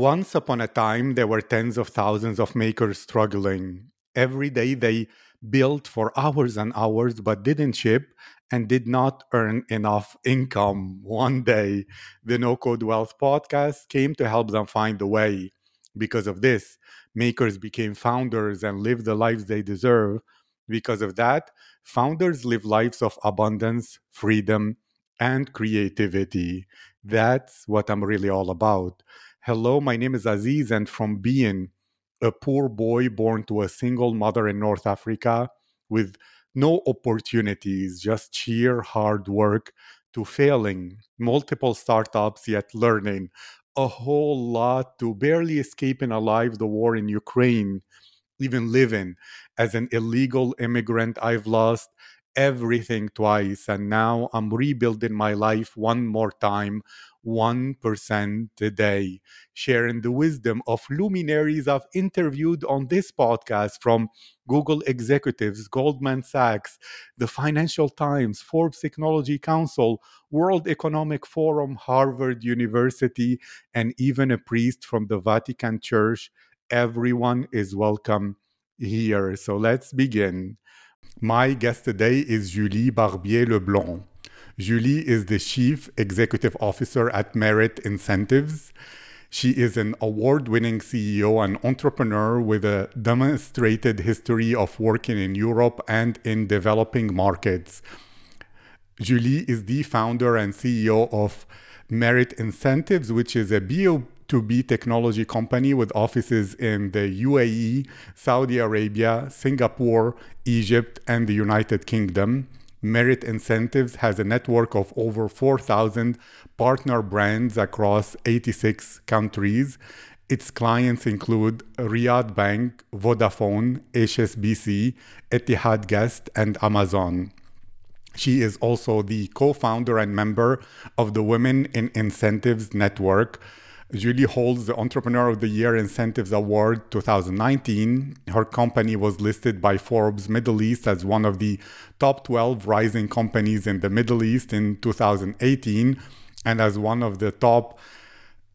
Once upon a time, there were tens of thousands of makers struggling. Every day they built for hours and hours but didn't ship and did not earn enough income. One day, the No Code Wealth podcast came to help them find a way. Because of this, makers became founders and lived the lives they deserve. Because of that, founders live lives of abundance, freedom, and creativity. That's what I'm really all about. Hello, my name is Aziz, and from being a poor boy born to a single mother in North Africa with no opportunities, just sheer hard work, to failing multiple startups, yet learning a whole lot to barely escaping alive the war in Ukraine, even living as an illegal immigrant. I've lost everything twice, and now I'm rebuilding my life one more time 1% a day, sharing the wisdom of luminaries I've interviewed on this podcast from Google executives, Goldman Sachs, the Financial Times, Forbes Technology Council, World Economic Forum, Harvard University, and even a priest from the Vatican Church. Everyone is welcome here. So let's begin. My guest today is Julie Barbier Leblond. Julie is the Chief Executive Officer at Merit Incentives. She is an award winning CEO and entrepreneur with a demonstrated history of working in Europe and in developing markets. Julie is the founder and CEO of Merit Incentives, which is a B2B technology company with offices in the UAE, Saudi Arabia, Singapore, Egypt, and the United Kingdom. Merit Incentives has a network of over 4,000 partner brands across 86 countries. Its clients include Riyad Bank, Vodafone, HSBC, Etihad Guest, and Amazon. She is also the co founder and member of the Women in Incentives Network, Julie holds the Entrepreneur of the Year Incentives Award 2019. Her company was listed by Forbes Middle East as one of the top 12 rising companies in the Middle East in 2018 and as one of the top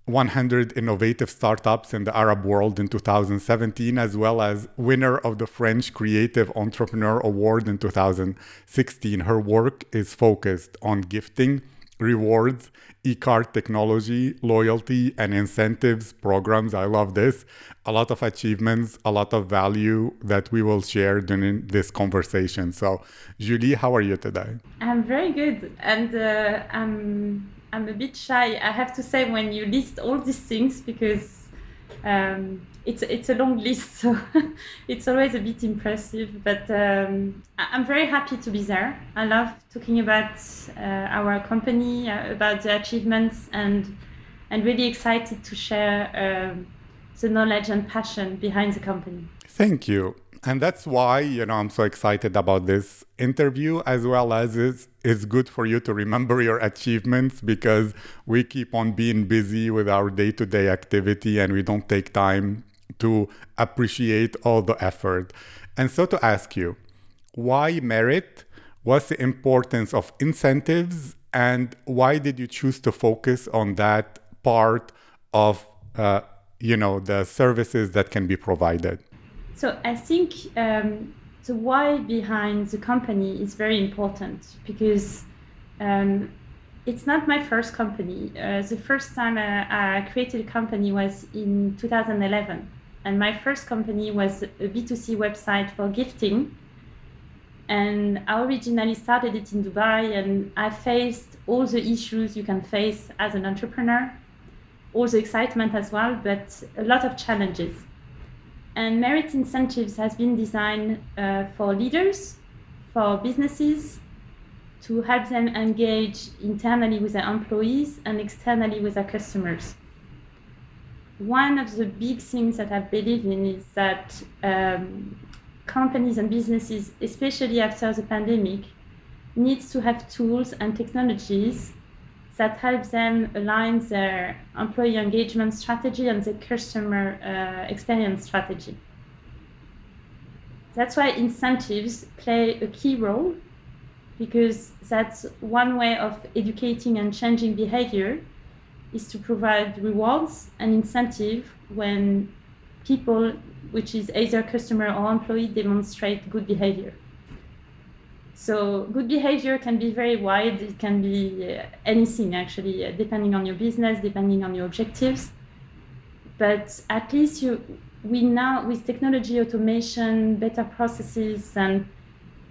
100 innovative startups in the Arab world in 2017, as well as winner of the French Creative Entrepreneur Award in 2016. Her work is focused on gifting rewards, e-card technology, loyalty, and incentives programs. I love this. A lot of achievements, a lot of value that we will share during this conversation. So, Julie, how are you today? I'm very good, and uh, I'm I'm a bit shy. I have to say when you list all these things because um, it's it's a long list, so it's always a bit impressive. But um, I'm very happy to be there. I love talking about uh, our company, uh, about the achievements, and and really excited to share uh, the knowledge and passion behind the company. Thank you. And that's why, you know, I'm so excited about this interview as well as it's, it's good for you to remember your achievements because we keep on being busy with our day-to-day activity and we don't take time to appreciate all the effort. And so to ask you, why merit? What's the importance of incentives? And why did you choose to focus on that part of, uh, you know, the services that can be provided? So I think um, the why behind the company is very important because um, it's not my first company. Uh, the first time I, I, created a company was in 2011. And my first company was a B2C website for gifting. And I originally started it in Dubai, and I faced all the issues you can face as an entrepreneur, all the excitement as well, but a lot of challenges. And merit incentives has been designed uh, for leaders, for businesses, to help them engage internally with their employees and externally with their customers. One of the big things that I believe in is that um, companies and businesses, especially after the pandemic, needs to have tools and technologies that help them align their employee engagement strategy and the customer uh, experience strategy. That's why incentives play a key role because that's one way of educating and changing behavior is to provide rewards and incentive when people, which is either customer or employee, demonstrate good behavior. So good behavior can be very wide. It can be uh, anything actually, uh, depending on your business, depending on your objectives. But at least you, we now with technology, automation, better processes, and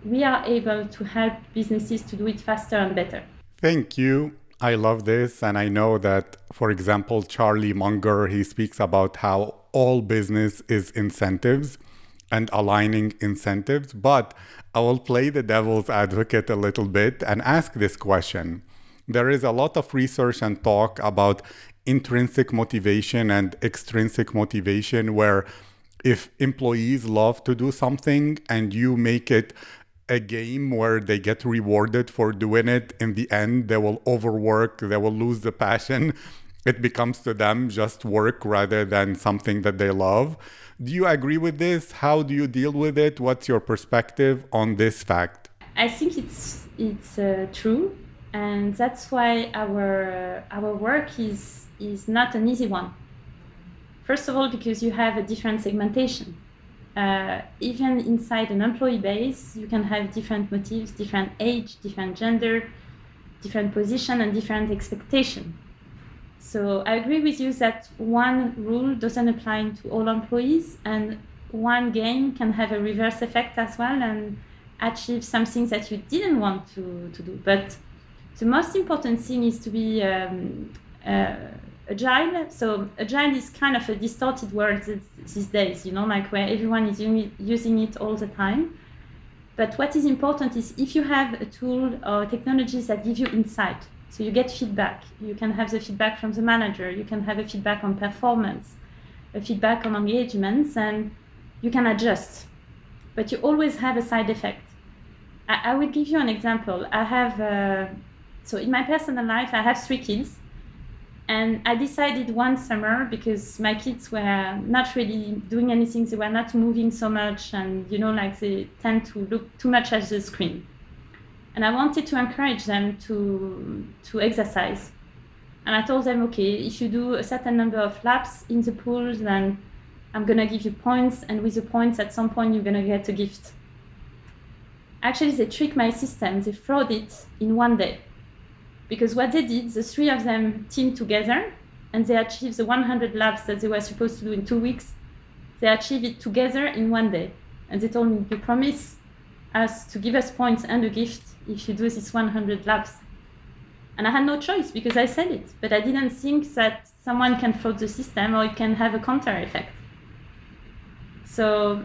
we are able to help businesses to do it faster and better. Thank you. I love this. And I know that, for example, Charlie Munger, he speaks about how all business is incentives and aligning incentives. But I will play the devil's advocate a little bit and ask this question. There is a lot of research and talk about intrinsic motivation and extrinsic motivation, where if employees love to do something and you make it a game where they get rewarded for doing it, in the end, they will overwork, they will lose the passion. It becomes to them just work rather than something that they love. Do you agree with this? How do you deal with it? What's your perspective on this fact? I think it's it's uh, true, and that's why our uh, our work is is not an easy one. First of all, because you have a different segmentation. Uh, even inside an employee base, you can have different motives, different age, different gender, different position, and different expectation. So I agree with you that one rule doesn't apply to all employees, and one game can have a reverse effect as well and achieve something that you didn't want to, to do. But the most important thing is to be um, uh, agile. So agile is kind of a distorted word these days, you know, like where everyone is using it all the time. But what is important is if you have a tool or technologies that give you insight, so you get feedback. You can have the feedback from the manager. You can have a feedback on performance, a feedback on engagements, and you can adjust. But you always have a side effect. I, I will give you an example. I have, uh, so in my personal life, I have three kids. And I decided one summer because my kids were not really doing anything, they were not moving so much, and you know, like they tend to look too much at the screen and I wanted to encourage them to to exercise. And I told them, okay, if you do a certain number of laps in the pool, then I'm gonna give you points, and with the points, at some point, you're gonna get a gift. Actually, they tricked my system. They fraud it in one day, because what they did, the three of them teamed together, and they achieved the 100 laps that they were supposed to do in two weeks. They achieved it together in one day, and they told me, "You promise us to give us points and a gift if you do this 100 laps. And I had no choice because I said it, but I didn't think that someone can fraud the system or it can have a counter effect. So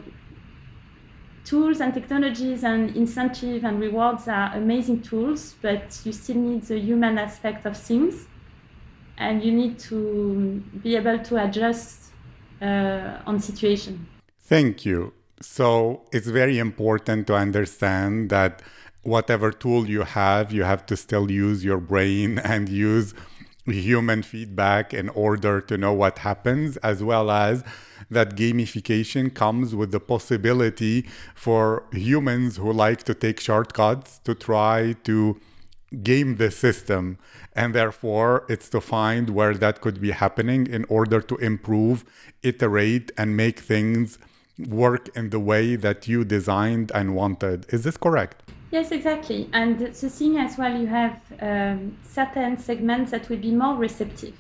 tools and technologies and incentive and rewards are amazing tools, but you still need the human aspect of things, and you need to be able to adjust uh, on situation. Thank you. So it's very important to understand that whatever tool you have, you have to still use your brain and use human feedback in order to know what happens, as well as that gamification comes with the possibility for humans who like to take shortcuts to try to game the system. And therefore, it's to find where that could be happening in order to improve, iterate, and make things work in the way that you designed and wanted. Is this correct? Yes, exactly. And the thing as well, you have um, certain segments that will be more receptive.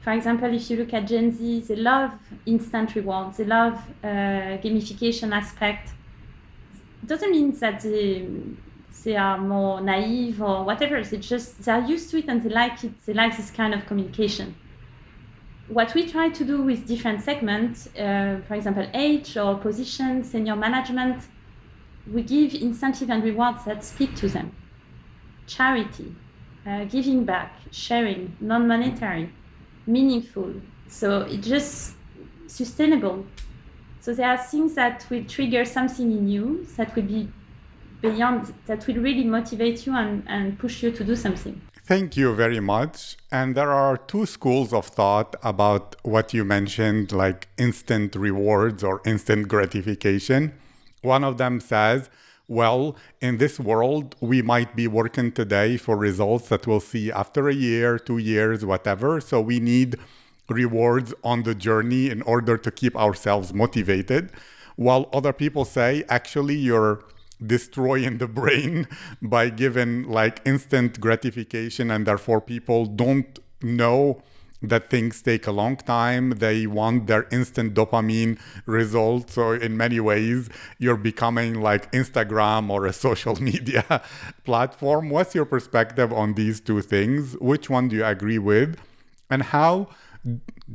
For example, if you look at Gen Z, they love instant rewards, they love uh, gamification aspect. It doesn't mean that they, they are more naive or whatever. They just they are used to it and they like it. They like this kind of communication. What we try to do with different segments, uh, for example, age or position, senior management, we give incentive and rewards that speak to them. Charity, uh, giving back, sharing, non-monetary, meaningful. So it's just sustainable. So there are things that will trigger something in you that will be beyond, that will really motivate you and, and push you to do something. Thank you very much. And there are two schools of thought about what you mentioned, like instant rewards or instant gratification. One of them says well, in this world, we might be working today for results that we'll see after a year, two years, whatever. So we need rewards on the journey in order to keep ourselves motivated. While other people say, actually, you're destroying the brain by giving like instant gratification, and therefore people don't know that things take a long time. They want their instant dopamine results. So, in many ways, you're becoming like Instagram or a social media platform. What's your perspective on these two things? Which one do you agree with? And how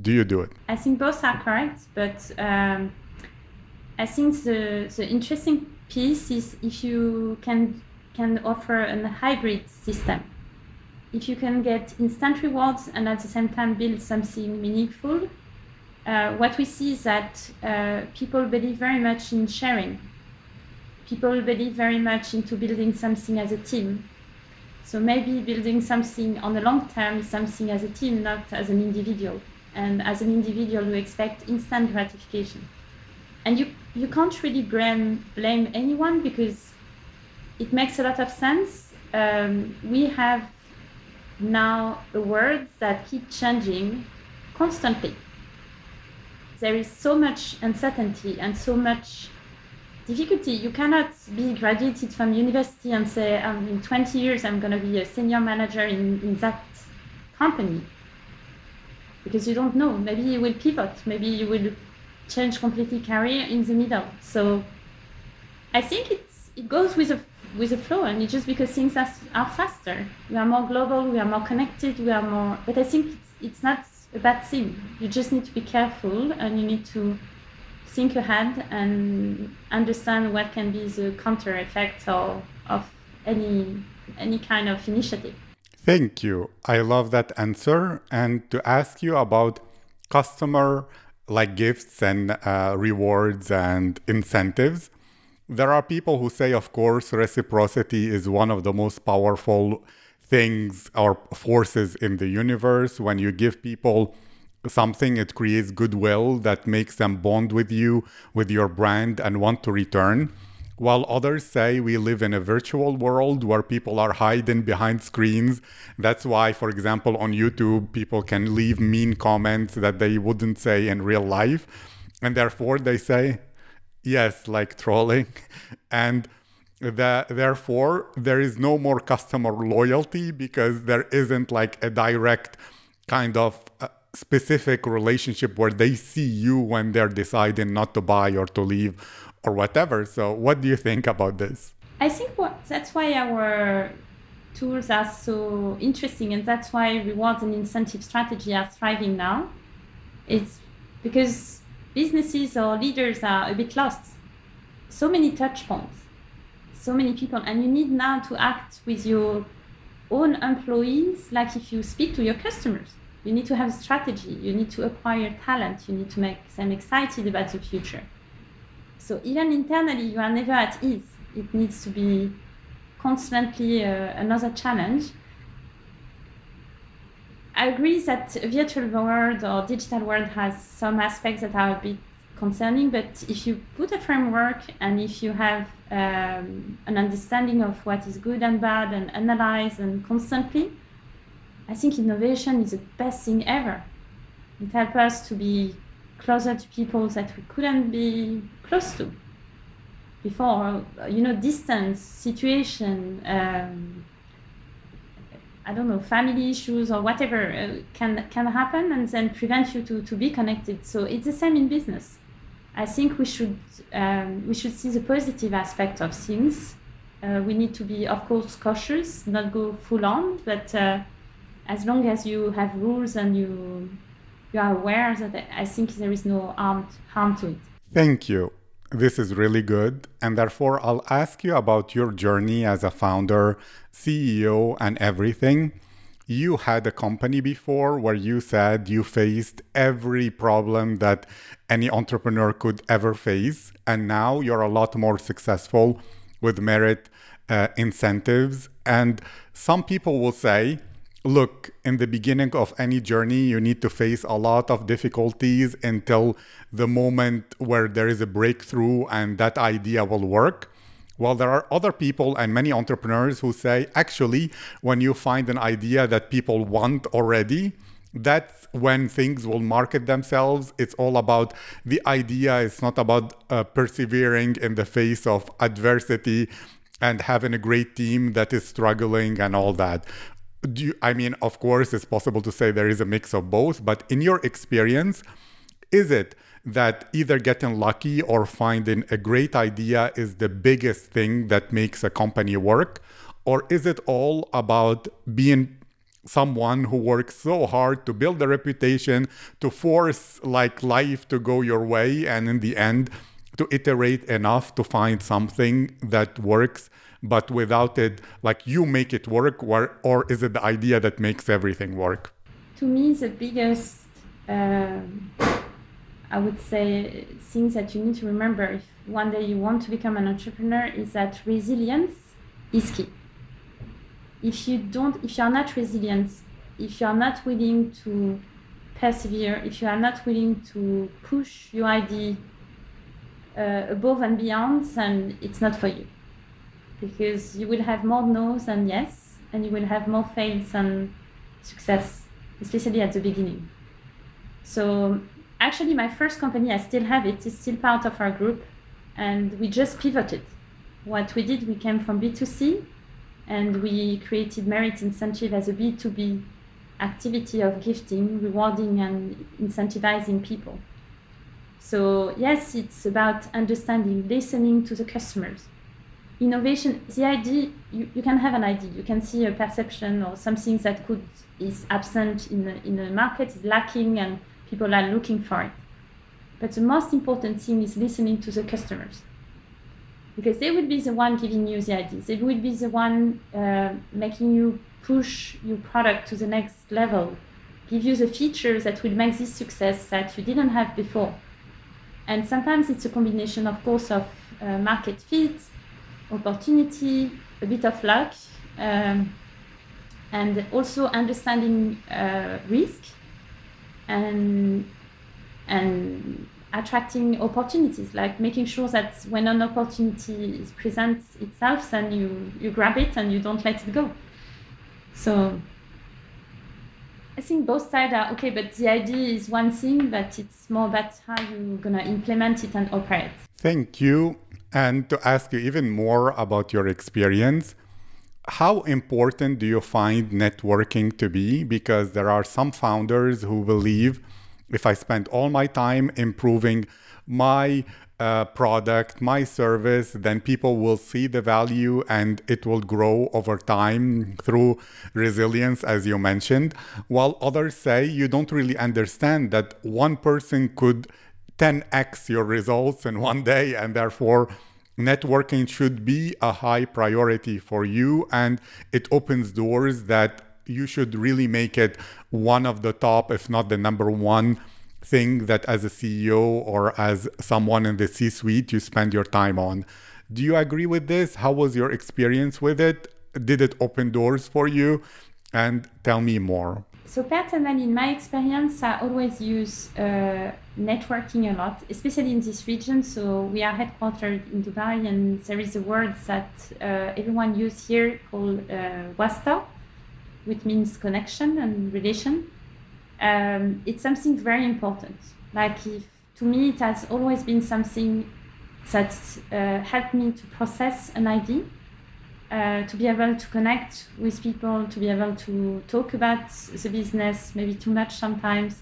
do you do it? I think both are correct, but um, I think the, the interesting piece is if you can can offer a hybrid system if you can get instant rewards and at the same time build something meaningful, uh, what we see is that uh, people believe very much in sharing. People believe very much into building something as a team. So maybe building something on the long term something as a team, not as an individual. And as an individual, you expect instant gratification. And you, you can't really blame, blame anyone because it makes a lot of sense. Um, we have now the words that keep changing constantly. There is so much uncertainty and so much difficulty. You cannot be graduated from university and say, um, in 20 years, I'm going to be a senior manager in, in that company. Because you don't know. Maybe you will pivot. Maybe you will change completely career in the middle. So I think it's, it goes with a with the flow and it's just because things are, are faster. We are more global we are more connected we are more but i think it's, it's not a bad thing. You just need to be careful and you need to think ahead and understand what can be the counter effect of, of any any kind of initiative. Thank you. I love that answer. And to ask you about customer like gifts and uh, rewards and incentives there are people who say, of course, reciprocity is one of the most powerful things or forces in the universe. When you give people something, it creates goodwill that makes them bond with you, with your brand, and want to return. While others say we live in a virtual world where people are hiding behind screens. That's why, for example, on YouTube, people can leave mean comments that they wouldn't say in real life. And therefore, they say, Yes, like trolling. And therefore there is no more customer loyalty because there isn't like a direct kind of uh, specific relationship where they see you when they're deciding not to buy or to leave or whatever. So what do you think about this? I think what that's why our tools are so interesting and that's why rewards and incentive strategy are thriving now. It's because businesses or leaders are a bit lost. So many touch points, so many people, and you need now to act with your own employees like if you speak to your customers. You need to have a strategy, you need to acquire talent, you need to make them excited about the future. So even internally, you are never at ease. It needs to be constantly uh, another challenge. I agree that virtual world or digital world has some aspects that are a bit concerning, but if you put a framework and if you have um, an understanding of what is good and bad and analyze and constantly, I think innovation is the best thing ever. It helps us to be closer to people that we couldn't be close to before. You know, distance, situation, um, I don't know, family issues or whatever uh, can can happen and then prevent you to, to be connected. So it's the same in business. I think we should um, we should see the positive aspect of things. Uh, we need to be, of course, cautious, not go full on, but uh, as long as you have rules and you you are aware that I think there is no harm harm to it. Thank you. This is really good. And therefore, I'll ask you about your journey as a founder, CEO, and everything. You had a company before where you said you faced every problem that any entrepreneur could ever face. And now you're a lot more successful with merit uh, incentives. And some people will say, look, in the beginning of any journey, you need to face a lot of difficulties until the moment where there is a breakthrough and that idea will work. Well, there are other people and many entrepreneurs who say actually, when you find an idea that people want already, that's when things will market themselves. It's all about the idea, it's not about uh, persevering in the face of adversity and having a great team that is struggling and all that. Do you, I mean, of course, it's possible to say there is a mix of both, but in your experience, is it that either getting lucky or finding a great idea is the biggest thing that makes a company work? Or is it all about being someone who works so hard to build a reputation, to force like life to go your way, and in the end, to iterate enough to find something that works but without it like you make it work or, or is it the idea that makes everything work to me the biggest uh, i would say things that you need to remember if one day you want to become an entrepreneur is that resilience is key if you don't if you are not resilient if you are not willing to persevere if you are not willing to push your idea uh, above and beyond, then it's not for you. Because you will have more no's than yes, and you will have more fails than success, especially at the beginning. So actually, my first company, I still have it, is still part of our group, and we just pivoted. What we did, we came from B2C, and we created merit incentive as a B2B activity of gifting, rewarding, and incentivizing people. So yes, it's about understanding, listening to the customers. Innovation, the idea, you, you can have an idea, you can see a perception or something that could is absent in the, in the market, is lacking and people are looking for it. But the most important thing is listening to the customers. Because they would be the one giving you the ideas. They would be the one uh, making you push your product to the next level, give you the features that will make this success that you didn't have before. And sometimes it's a combination, of course, of uh, market fit, opportunity, a bit of luck, um, and also understanding uh, risk and and attracting opportunities, like making sure that when an opportunity presents itself, then you you grab it and you don't let it go. So I think both sides are okay, but the idea is one thing, but it's more about how you're going to implement it and operate. Thank you. And to ask you even more about your experience, how important do you find networking to be? Because there are some founders who believe if I spend all my time improving my uh, product, my service, then people will see the value and it will grow over time through resilience, as you mentioned. While others say you don't really understand that one person could 10x your results in one day, and therefore networking should be a high priority for you and it opens doors that you should really make it one of the top, if not the number one thing that as a CEO or as someone in the C suite you spend your time on. Do you agree with this? How was your experience with it? Did it open doors for you? And tell me more. So, personally, in my experience, I always use uh, networking a lot, especially in this region. So, we are headquartered in Dubai, and there is a word that uh, everyone uses here called uh, wasta, which means connection and relation um, it's something very important. Like if, to me, it has always been something that uh, helped me to process an idea, uh, to be able to connect with people, to be able to talk about the business, maybe too much sometimes,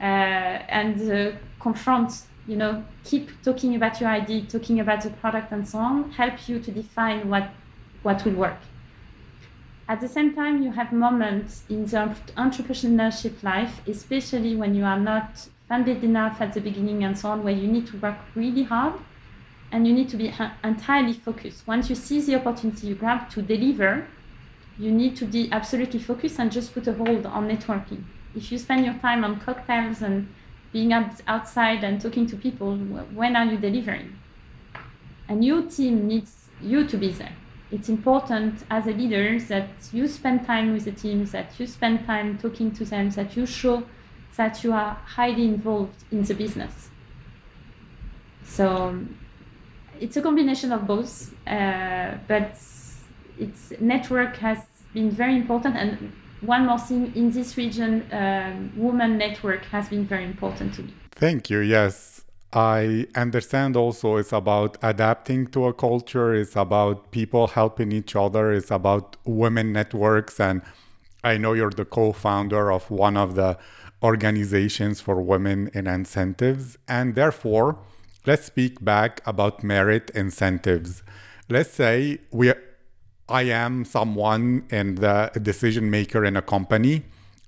uh, and uh, confront. You know, keep talking about your idea, talking about the product, and so on. Help you to define what what will work. At the same time, you have moments in the entrepreneurship life, especially when you are not funded enough at the beginning and so on, where you need to work really hard and you need to be entirely focused. Once you see the opportunity you grab to deliver, you need to be absolutely focused and just put a hold on networking. If you spend your time on cocktails and being outside and talking to people, when are you delivering? And your team needs you to be there it's important as a leader that you spend time with the team, that you spend time talking to them, that you show that you are highly involved in the business. So it's a combination of both, uh, but its network has been very important. And one more thing in this region, um, woman network has been very important to me. Thank you. Yes. I understand also it's about adapting to a culture, it's about people helping each other, it's about women networks. And I know you're the co founder of one of the organizations for women in incentives. And therefore, let's speak back about merit incentives. Let's say we I am someone and the decision maker in a company.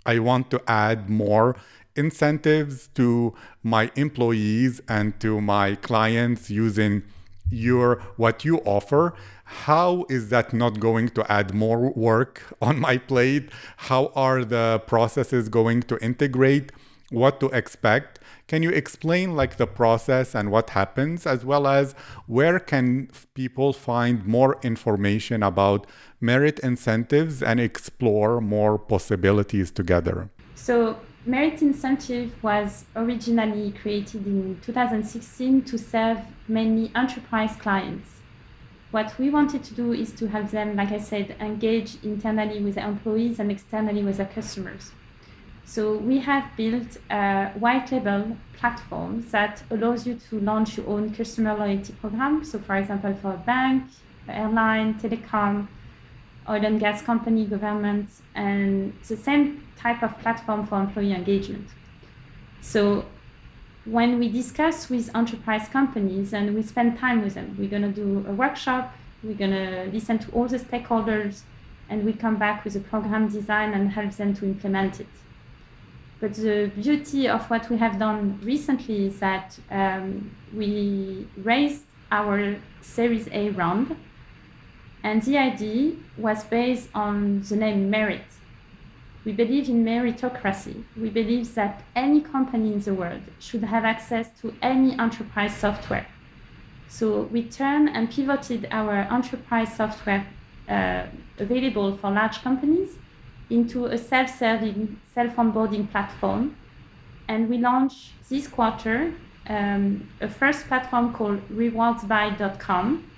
I want to add more incentives to my employees and to my clients using your what you offer how is that not going to add more work on my plate how are the processes going to integrate what to expect can you explain like the process and what happens as well as where can people find more information about merit incentives and explore more possibilities together so Merit Incentive was originally created in 2016 to serve mainly enterprise clients. What we wanted to do is to help them, like I said, engage internally with their employees and externally with their customers. So we have built a white label platform that allows you to launch your own customer loyalty program. So, for example, for a bank, airline, telecom, oil and gas company, government, and the same type of platform for employee engagement. So when we discuss with enterprise companies and we spend time with them, we're going to do a workshop, we're going to listen to all the stakeholders, and we come back with a program design and help them to implement it. But the beauty of what we have done recently is that um, we raised our Series A round and the idea was based on the name Merit. We believe in meritocracy. We believe that any company in the world should have access to any enterprise software. So we turned and pivoted our enterprise software uh, available for large companies into a self-serving, self-onboarding platform. And we launched this quarter um, a first platform called rewardsby.com,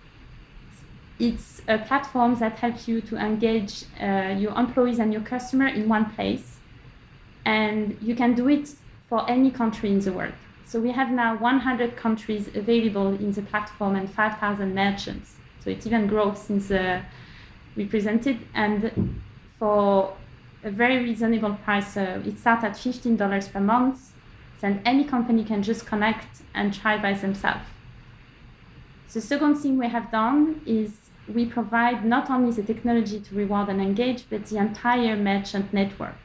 it's a platform that helps you to engage uh, your employees and your customer in one place. And you can do it for any country in the world. So we have now 100 countries available in the platform and 5,000 merchants. So it's even grown since uh, we presented. And for a very reasonable price, So it starts at $15 per month. Then any company can just connect and try by themselves. The second thing we have done is we provide not only the technology to reward and engage, but the entire merchant network,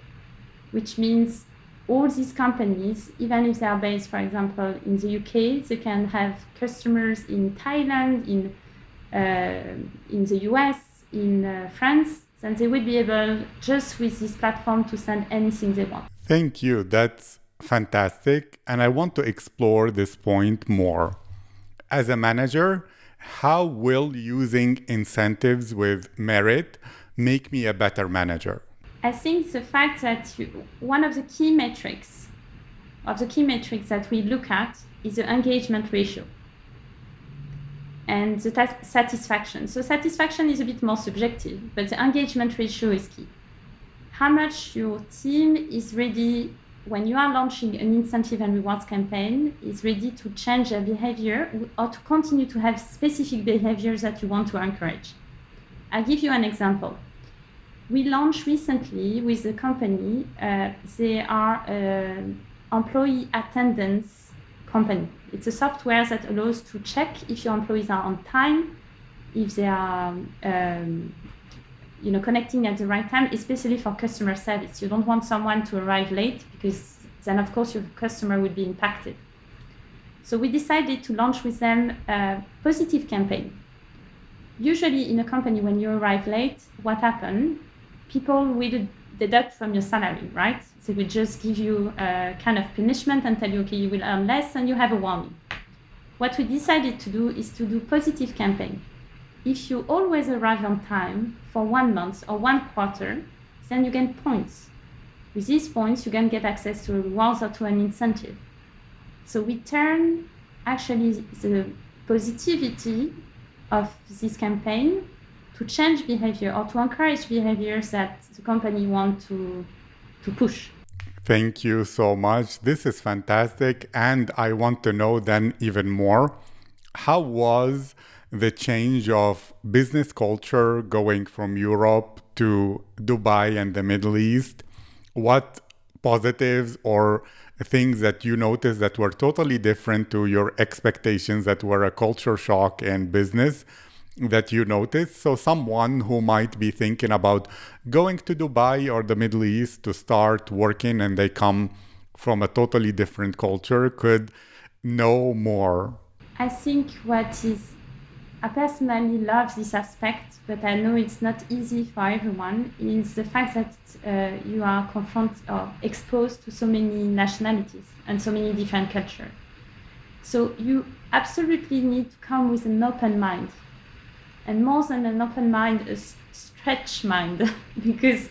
which means all these companies, even if they are based, for example, in the UK, they can have customers in Thailand, in uh, in the US, in uh, France, and they will be able just with this platform to send anything they want. Thank you. That's fantastic, and I want to explore this point more. As a manager, how will using incentives with merit make me a better manager? I think the fact that you, one of the key metrics of the key metrics that we look at is the engagement ratio and the t- satisfaction. So satisfaction is a bit more subjective, but the engagement ratio is key. How much your team is ready when you are launching an incentive and rewards campaign, is ready to change their behavior or to continue to have specific behaviors that you want to encourage. I'll give you an example. We launched recently with a company, uh, they are an employee attendance company. It's a software that allows to check if your employees are on time, if they are um, you know, connecting at the right time, especially for customer service. You don't want someone to arrive late because then, of course, your customer would be impacted. So we decided to launch with them a positive campaign. Usually, in a company, when you arrive late, what happens? People will deduct from your salary, right? So we just give you a kind of punishment and tell you, okay, you will earn less and you have a warning. What we decided to do is to do positive campaign if you always arrive on time for one month or one quarter, then you gain points. With these points, you can get access to rewards or to an incentive. So we turn actually the positivity of this campaign to change behavior or to encourage behaviors that the company want to to push. Thank you so much. This is fantastic. And I want to know then even more how was the change of business culture going from Europe to Dubai and the Middle East? What positives or things that you noticed that were totally different to your expectations that were a culture shock in business that you noticed? So, someone who might be thinking about going to Dubai or the Middle East to start working and they come from a totally different culture could know more. I think what is, I personally love this aspect, but I know it's not easy for everyone, is the fact that uh, you are confronted or exposed to so many nationalities and so many different cultures. So, you absolutely need to come with an open mind and more than an open mind, a stretch mind, because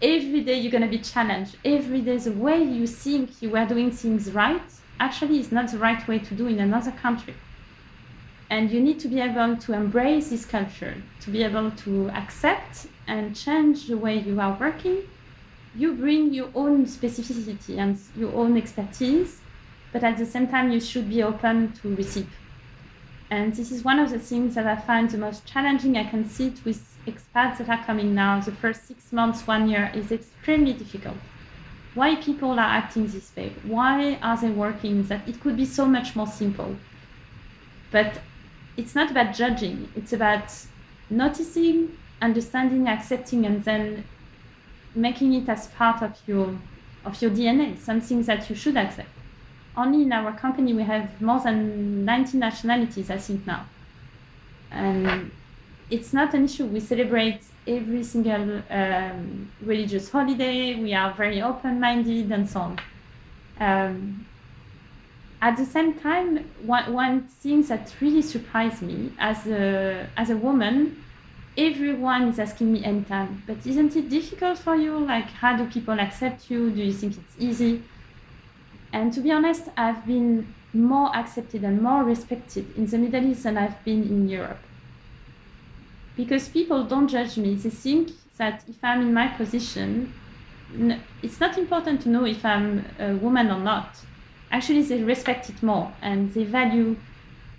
every day you're going to be challenged. Every day, the way you think you are doing things right actually is not the right way to do in another country. And you need to be able to embrace this culture, to be able to accept and change the way you are working. You bring your own specificity and your own expertise, but at the same time, you should be open to receive. And this is one of the things that I find the most challenging. I can see it with expats that are coming now. The first six months, one year is extremely difficult. Why people are acting this way? Why are they working that? It could be so much more simple. But it's not about judging, it's about noticing, understanding, accepting, and then making it as part of your of your DNA, something that you should accept only in our company we have more than 90 nationalities, I think now. And it's not an issue. We celebrate every single um, religious holiday. We are very open-minded and so on. Um, at the same time, one, one thing that really surprised me as a, as a woman, everyone is asking me anytime, but isn't it difficult for you? Like, how do people accept you? Do you think it's easy? And to be honest, I've been more accepted and more respected in the Middle East than I've been in Europe. Because people don't judge me. They think that if I'm in my position, it's not important to know if I'm a woman or not. Actually, they respect it more and they value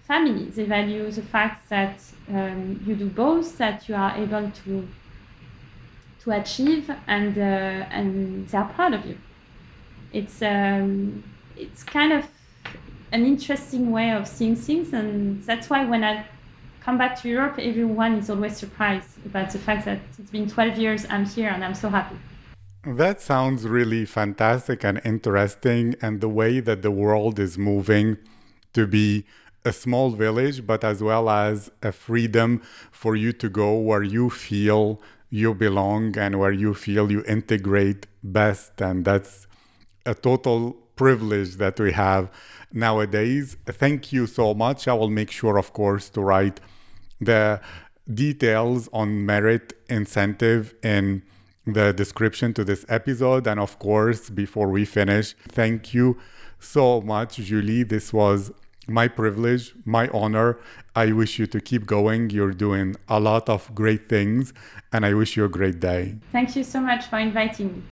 family. They value the fact that um, you do both, that you are able to to achieve, and uh, and they are proud of you it's um, it's kind of an interesting way of seeing things, and that's why when I come back to Europe, everyone is always surprised about the fact that it's been 12 years I'm here and I'm so happy. That sounds really fantastic and interesting, and the way that the world is moving to be a small village, but as well as a freedom for you to go where you feel you belong and where you feel you integrate best. And that's a total privilege that we have nowadays. Thank you so much. I will make sure, of course, to write the details on merit incentive in the description to this episode. And of course, before we finish, thank you so much, Julie. This was my privilege, my honor. I wish you to keep going. You're doing a lot of great things, and I wish you a great day. Thank you so much for inviting me.